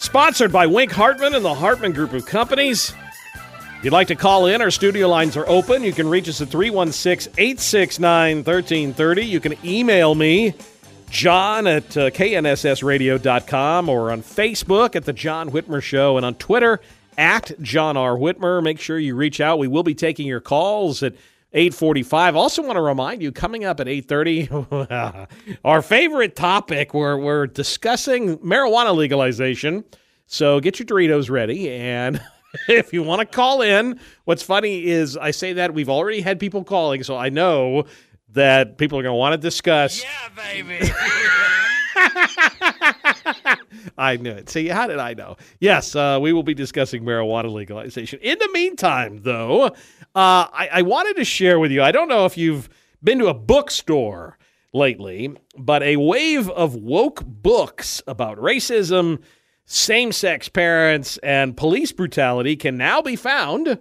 Sponsored by Wink Hartman and the Hartman Group of Companies. If you'd like to call in, our studio lines are open. You can reach us at 316 869 1330. You can email me, John at uh, knssradio.com, or on Facebook at The John Whitmer Show, and on Twitter at John R. Whitmer. Make sure you reach out. We will be taking your calls at 845 also want to remind you coming up at 830 our favorite topic we're, we're discussing marijuana legalization so get your doritos ready and if you want to call in what's funny is i say that we've already had people calling so i know that people are going to want to discuss Yeah, baby. I knew it. See, how did I know? Yes, uh, we will be discussing marijuana legalization. In the meantime, though, uh, I, I wanted to share with you. I don't know if you've been to a bookstore lately, but a wave of woke books about racism, same sex parents, and police brutality can now be found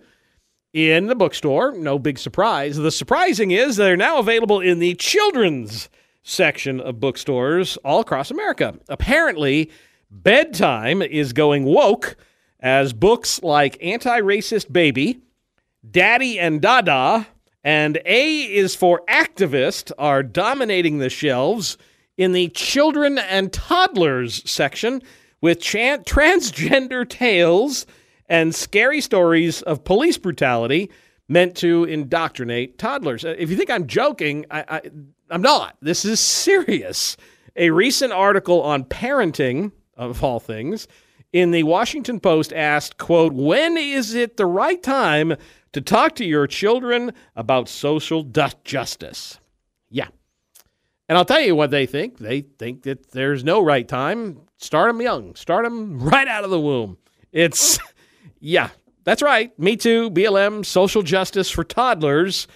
in the bookstore. No big surprise. The surprising is they're now available in the children's section of bookstores all across America. Apparently, bedtime is going woke as books like Anti Racist Baby, Daddy and Dada, and A is for Activist are dominating the shelves in the children and toddlers section with chan- transgender tales and scary stories of police brutality meant to indoctrinate toddlers. Uh, If you think I'm joking, I, I'm not. This is serious. A recent article on parenting, of all things, in the Washington Post asked, quote, when is it the right time to talk to your children about social justice? Yeah. And I'll tell you what they think. They think that there's no right time. Start them young. Start them right out of the womb. It's, yeah, that's right. Me too. BLM, social justice for toddlers.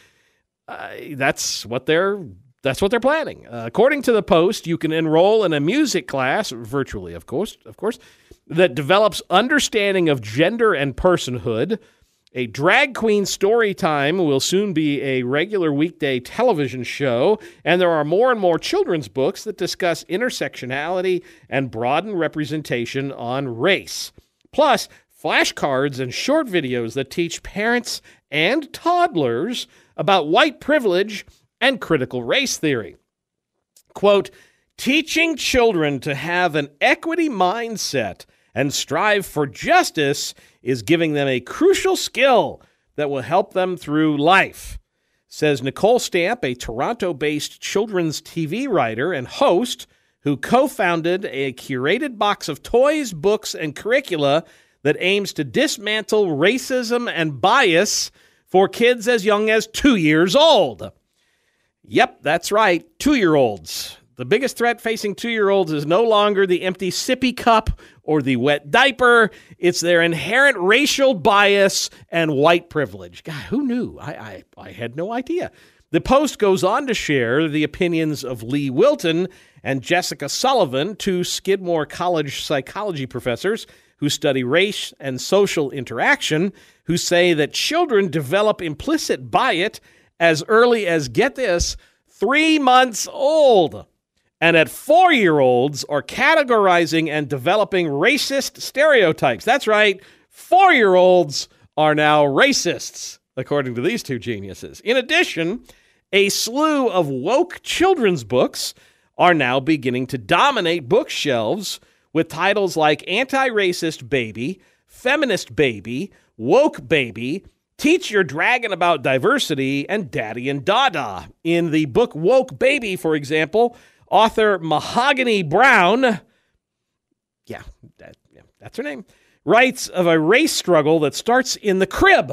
Uh, that's what they're that's what they're planning. Uh, according to the Post, you can enroll in a music class, virtually, of course, of course, that develops understanding of gender and personhood. A drag queen story time will soon be a regular weekday television show, and there are more and more children's books that discuss intersectionality and broaden representation on race. Plus, flashcards and short videos that teach parents and toddlers about white privilege and critical race theory. Quote, teaching children to have an equity mindset and strive for justice is giving them a crucial skill that will help them through life, says Nicole Stamp, a Toronto based children's TV writer and host who co founded a curated box of toys, books, and curricula that aims to dismantle racism and bias for kids as young as two years old. Yep, that's right, two year olds. The biggest threat facing two year olds is no longer the empty sippy cup or the wet diaper. It's their inherent racial bias and white privilege. God, who knew? I, I, I had no idea. The Post goes on to share the opinions of Leigh Wilton and Jessica Sullivan, two Skidmore College psychology professors who study race and social interaction, who say that children develop implicit bias as early as, get this, three months old and at four year olds are categorizing and developing racist stereotypes. That's right, four year olds are now racists, according to these two geniuses. In addition, a slew of woke children's books are now beginning to dominate bookshelves with titles like Anti Racist Baby, Feminist Baby, Woke Baby, Teach Your Dragon About Diversity, and Daddy and Dada. In the book Woke Baby, for example, Author Mahogany Browne, yeah, that, yeah, that's her name, writes of a race struggle that starts in the crib.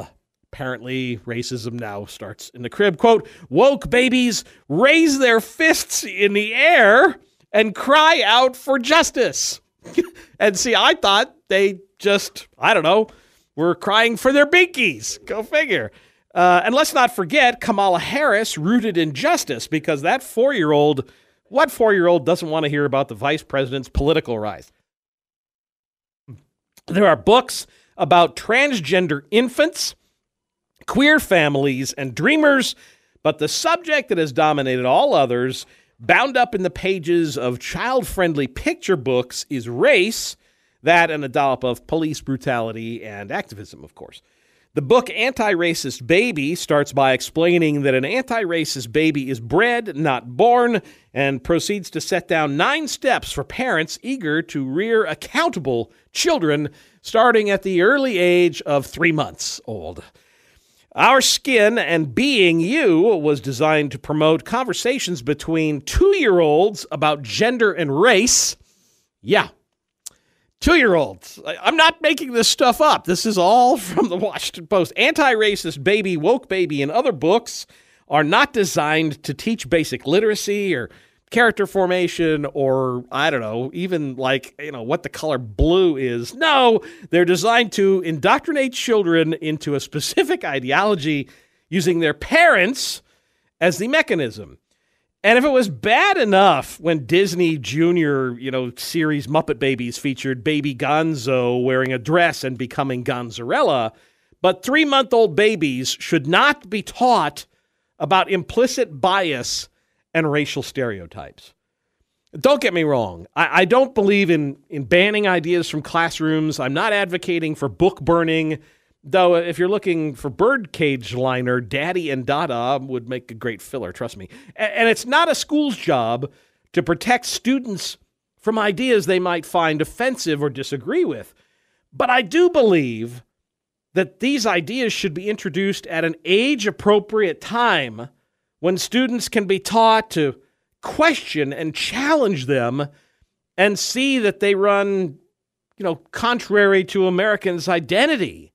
Apparently, racism now starts in the crib. Quote, woke babies raise their fists in the air and cry out for justice. and see, I thought they just, I don't know, were crying for their binkies. Go figure. Uh, and let's not forget Kamala Harris rooted in justice because that four year old what four year old doesn't want to hear about the vice president's political rise? There are books about transgender infants, queer families, and dreamers, but the subject that has dominated all others, bound up in the pages of child friendly picture books, is race, that and a dollop of police brutality and activism, of course. The book Anti Racist Baby starts by explaining that an anti racist baby is bred, not born, and proceeds to set down nine steps for parents eager to rear accountable children starting at the early age of three months old. Our Skin and Being You was designed to promote conversations between two year olds about gender and race. Yeah, Two year olds. I'm not making this stuff up. This is all from the Washington Post. Anti racist baby, woke baby, and other books are not designed to teach basic literacy or character formation or I don't know, even like, you know, what the color blue is. No, they're designed to indoctrinate children into a specific ideology using their parents as the mechanism. And if it was bad enough when Disney Junior, you know, series Muppet Babies featured baby Gonzo wearing a dress and becoming Gonzorella, but three month old babies should not be taught about implicit bias and racial stereotypes. Don't get me wrong. I, I, don't believe in, in banning ideas from classrooms. I'm not advocating for book burning Though, if you're looking for birdcage liner, Daddy and Dada would make a great filler, trust me. And it's not a school's job to protect students from ideas they might find offensive or disagree with. But I do believe that these ideas should be introduced at an age appropriate time when students can be taught to question and challenge them and see that they run, you know, contrary to Americans' identity.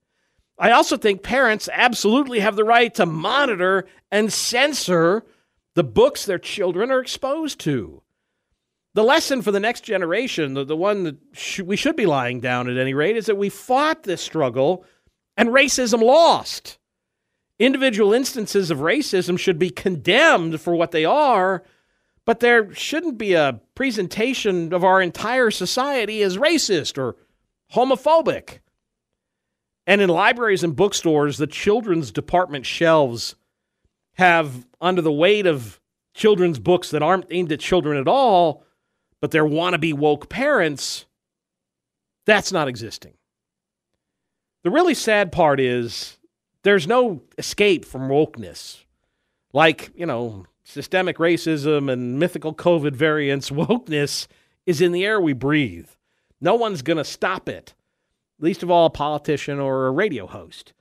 I also think parents absolutely have the right to monitor and censor the books their children are exposed to. The lesson for the next generation, the, the one that sh- we should be lying down at any rate, is that we fought this struggle and racism lost. Individual instances of racism should be condemned for what they are, but there shouldn't be a presentation of our entire society as racist or homophobic. And in libraries and bookstores, the children's department shelves have, under the weight of children's books that aren't aimed at children at all, but they're wannabe woke parents, that's not existing. The really sad part is there's no escape from wokeness. Like, you know, systemic racism and mythical COVID variants, wokeness is in the air we breathe. No one's going to stop it least of all a politician or a radio host.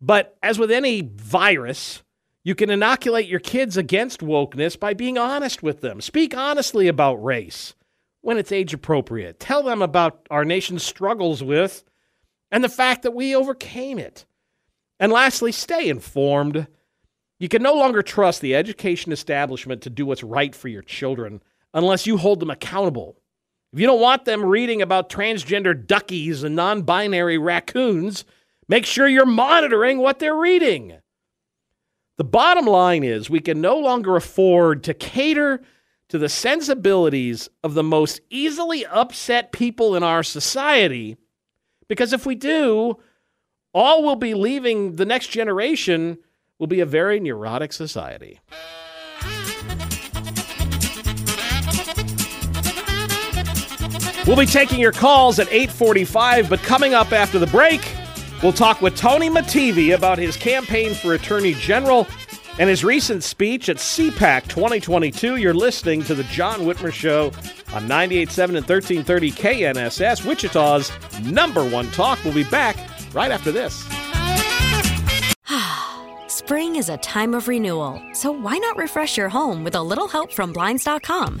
But as with any virus, You can inoculate your kids against wokeness by being honest with them. Speak honestly about race when it's age appropriate. Tell them about our nation's struggles with and the fact that we overcame it. And lastly, stay informed. You can no longer trust the education establishment to do what's right for your children unless you hold them accountable. If you don't want them reading about transgender duckies and non binary raccoons, make sure you're monitoring what they're reading. The bottom line is we can no longer afford to cater to the sensibilities of the most easily upset people in our society because if we do, all we'll be leaving the next generation will be a very neurotic society. We'll be taking your calls at 8:45, but coming up after the break, we'll talk with Tony Mattivi about his campaign for Attorney General and his recent speech at CPAC 2022. You're listening to the John Whitmer Show on 98.7 and 1330 KNSS, Wichita's number one talk. We'll be back right after this. Spring is a time of renewal, so why not refresh your home with a little help from Blinds.com?